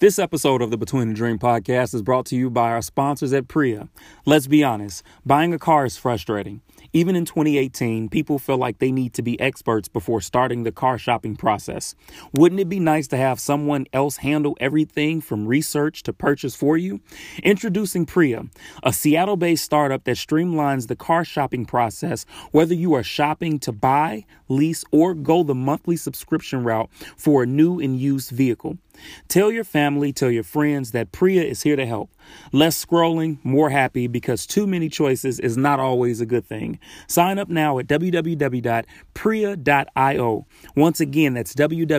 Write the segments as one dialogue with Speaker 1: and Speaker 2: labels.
Speaker 1: This episode of the Between the Dream podcast is brought to you by our sponsors at Priya. Let's be honest, buying a car is frustrating. Even in 2018, people feel like they need to be experts before starting the car shopping process. Wouldn't it be nice to have someone else handle everything from research to purchase for you? Introducing Priya, a Seattle based startup that streamlines the car shopping process, whether you are shopping to buy, lease, or go the monthly subscription route for a new and used vehicle. Tell your family, tell your friends that Priya is here to help. Less scrolling, more happy because too many choices is not always a good thing. Sign up now at www.priya.io. Once again, that's www.prea.io.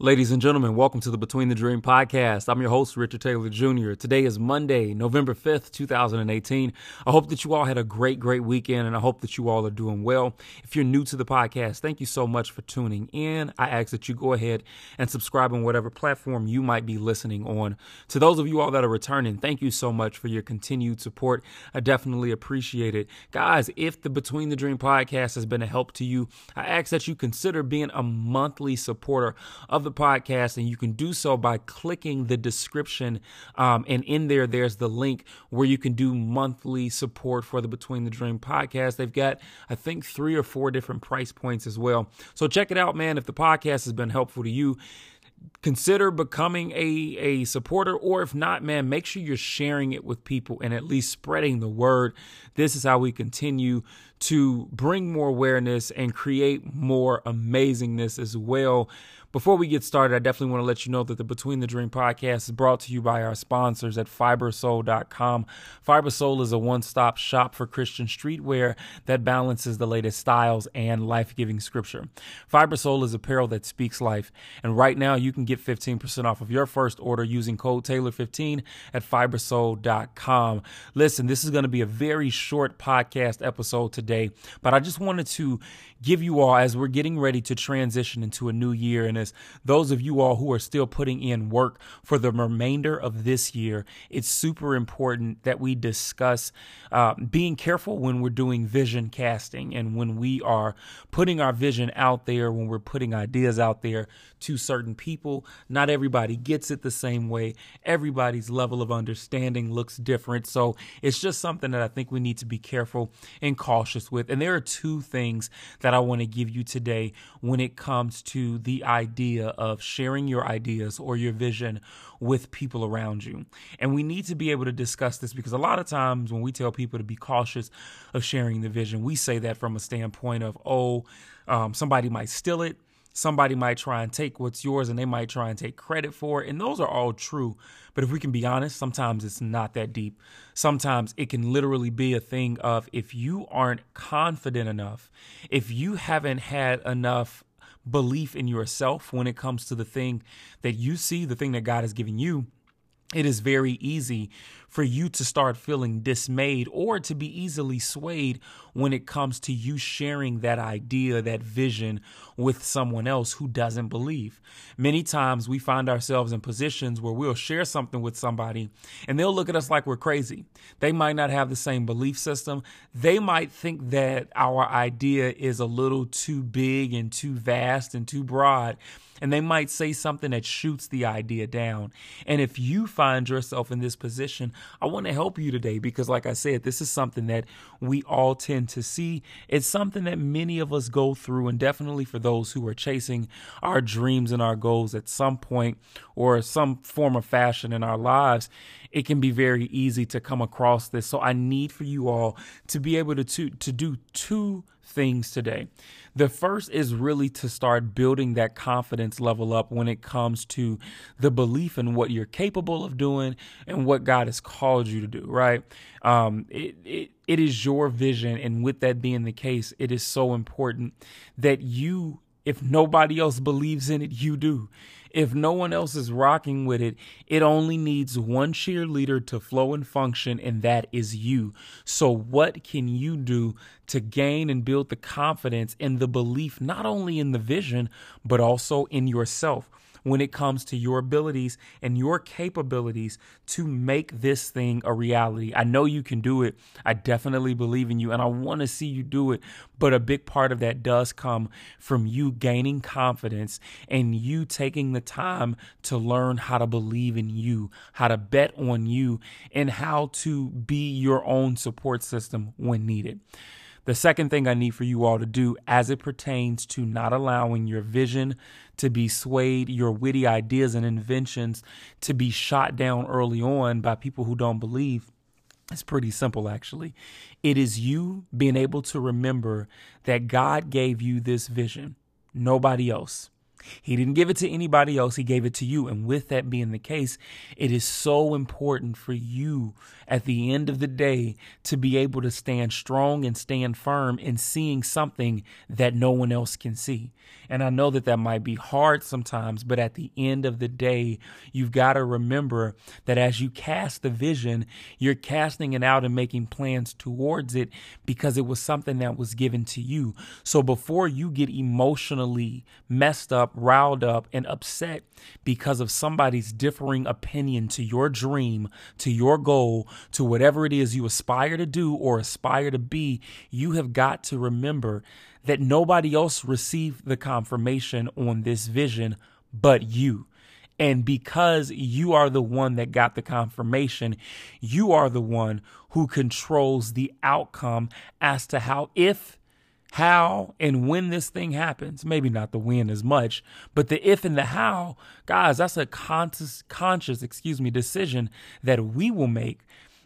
Speaker 1: Ladies and gentlemen, welcome to the Between the Dream podcast. I'm your host, Richard Taylor Jr. Today is Monday, November 5th, 2018. I hope that you all had a great, great weekend and I hope that you all are doing well. If you're new to the podcast, thank you so much for tuning in. I ask that you go ahead and subscribe on whatever platform you might be listening on. To those of you all that are returning, thank you so much for your continued support. I definitely appreciate it. Guys, if the Between the Dream podcast has been a help to you, I ask that you consider being a monthly supporter of the podcast, and you can do so by clicking the description. Um, and in there, there's the link where you can do monthly support for the Between the Dream podcast. They've got, I think, three or four different price points as well. So check it out, man. If the podcast has been helpful to you, consider becoming a, a supporter or if not man make sure you're sharing it with people and at least spreading the word this is how we continue to bring more awareness and create more amazingness as well before we get started, I definitely want to let you know that the Between the Dream podcast is brought to you by our sponsors at fibersoul.com. Fibersoul is a one stop shop for Christian streetwear that balances the latest styles and life giving scripture. Fibersoul is apparel that speaks life. And right now, you can get 15% off of your first order using code Taylor15 at fibersoul.com. Listen, this is going to be a very short podcast episode today, but I just wanted to give you all, as we're getting ready to transition into a new year, and those of you all who are still putting in work for the remainder of this year, it's super important that we discuss uh, being careful when we're doing vision casting and when we are putting our vision out there, when we're putting ideas out there to certain people. Not everybody gets it the same way, everybody's level of understanding looks different. So it's just something that I think we need to be careful and cautious with. And there are two things that I want to give you today when it comes to the idea of sharing your ideas or your vision with people around you. And we need to be able to discuss this because a lot of times when we tell people to be cautious of sharing the vision, we say that from a standpoint of, oh, um, somebody might steal it somebody might try and take what's yours and they might try and take credit for it. And those are all true. But if we can be honest, sometimes it's not that deep. Sometimes it can literally be a thing of if you aren't confident enough, if you haven't had enough belief in yourself when it comes to the thing that you see, the thing that God has given you, it is very easy for you to start feeling dismayed or to be easily swayed when it comes to you sharing that idea, that vision with someone else who doesn't believe. Many times we find ourselves in positions where we'll share something with somebody and they'll look at us like we're crazy. They might not have the same belief system. They might think that our idea is a little too big and too vast and too broad and they might say something that shoots the idea down. And if you find yourself in this position, I want to help you today because, like I said, this is something that we all tend to see. It's something that many of us go through, and definitely for those who are chasing our dreams and our goals at some point or some form of fashion in our lives, it can be very easy to come across this. So I need for you all to be able to, to, to do two things today. The first is really to start building that confidence level up when it comes to the belief in what you're capable of doing and what God has called you to do, right? Um, it, it, it is your vision. And with that being the case, it is so important that you, if nobody else believes in it, you do. If no one else is rocking with it, it only needs one cheerleader to flow and function, and that is you. So, what can you do to gain and build the confidence and the belief, not only in the vision, but also in yourself? When it comes to your abilities and your capabilities to make this thing a reality. I know you can do it. I definitely believe in you and I want to see you do it. But a big part of that does come from you gaining confidence and you taking the time to learn how to believe in you, how to bet on you, and how to be your own support system when needed. The second thing I need for you all to do as it pertains to not allowing your vision to be swayed, your witty ideas and inventions to be shot down early on by people who don't believe. It's pretty simple, actually. It is you being able to remember that God gave you this vision, nobody else. He didn't give it to anybody else, He gave it to you. And with that being the case, it is so important for you at the end of the day to be able to stand strong and stand firm in seeing something that no one else can see. And I know that that might be hard sometimes, but at the end of the day, you've got to remember that as you cast the vision, you're casting it out and making plans towards it because it was something that was given to you. So before you get emotionally messed up, riled up, and upset because of somebody's differing opinion to your dream, to your goal, to whatever it is you aspire to do or aspire to be, you have got to remember that nobody else received the confirmation on this vision but you. And because you are the one that got the confirmation, you are the one who controls the outcome as to how, if, how, and when this thing happens. Maybe not the when as much, but the if and the how, guys, that's a conscious, conscious, excuse me, decision that we will make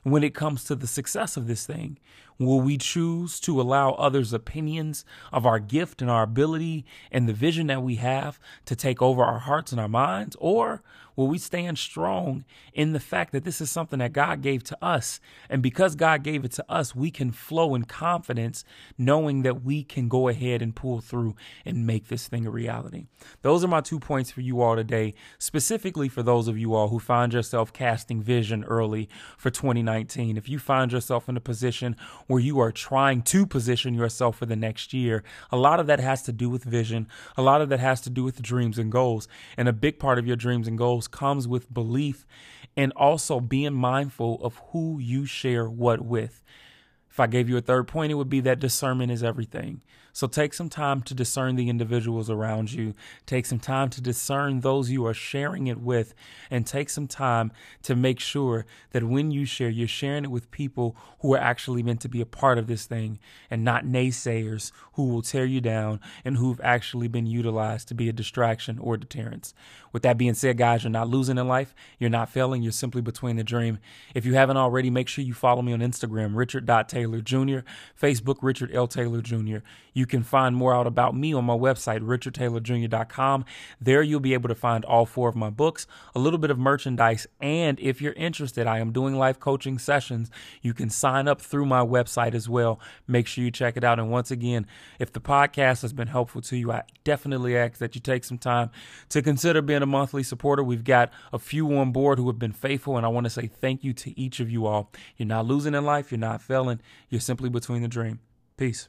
Speaker 1: when it comes to the success of this thing? Will we choose to allow others' opinions of our gift and our ability and the vision that we have to take over our hearts and our minds? Or will we stand strong in the fact that this is something that God gave to us? And because God gave it to us, we can flow in confidence knowing that we can go ahead and pull through and make this thing a reality. Those are my two points for you all today, specifically for those of you all who find yourself casting vision early for 2019. If you find yourself in a position where you are trying to position yourself for the next year, a lot of that has to do with vision. A lot of that has to do with dreams and goals. And a big part of your dreams and goals comes with belief and also being mindful of who you share what with. If I gave you a third point, it would be that discernment is everything. So take some time to discern the individuals around you. Take some time to discern those you are sharing it with. And take some time to make sure that when you share, you're sharing it with people who are actually meant to be a part of this thing and not naysayers who will tear you down and who've actually been utilized to be a distraction or deterrence. With that being said, guys, you're not losing in life. You're not failing. You're simply between the dream. If you haven't already, make sure you follow me on Instagram, Richard.Taylor Jr., Facebook, Richard L. Taylor Jr. You can find more out about me on my website, richardtaylorjr.com. There you'll be able to find all four of my books, a little bit of merchandise, and if you're interested, I am doing life coaching sessions. You can sign up through my website as well. Make sure you check it out. And once again, if the podcast has been helpful to you, I definitely ask that you take some time to consider being a monthly supporter. We've got a few on board who have been faithful, and I want to say thank you to each of you all. You're not losing in life, you're not failing, you're simply between the dream. Peace.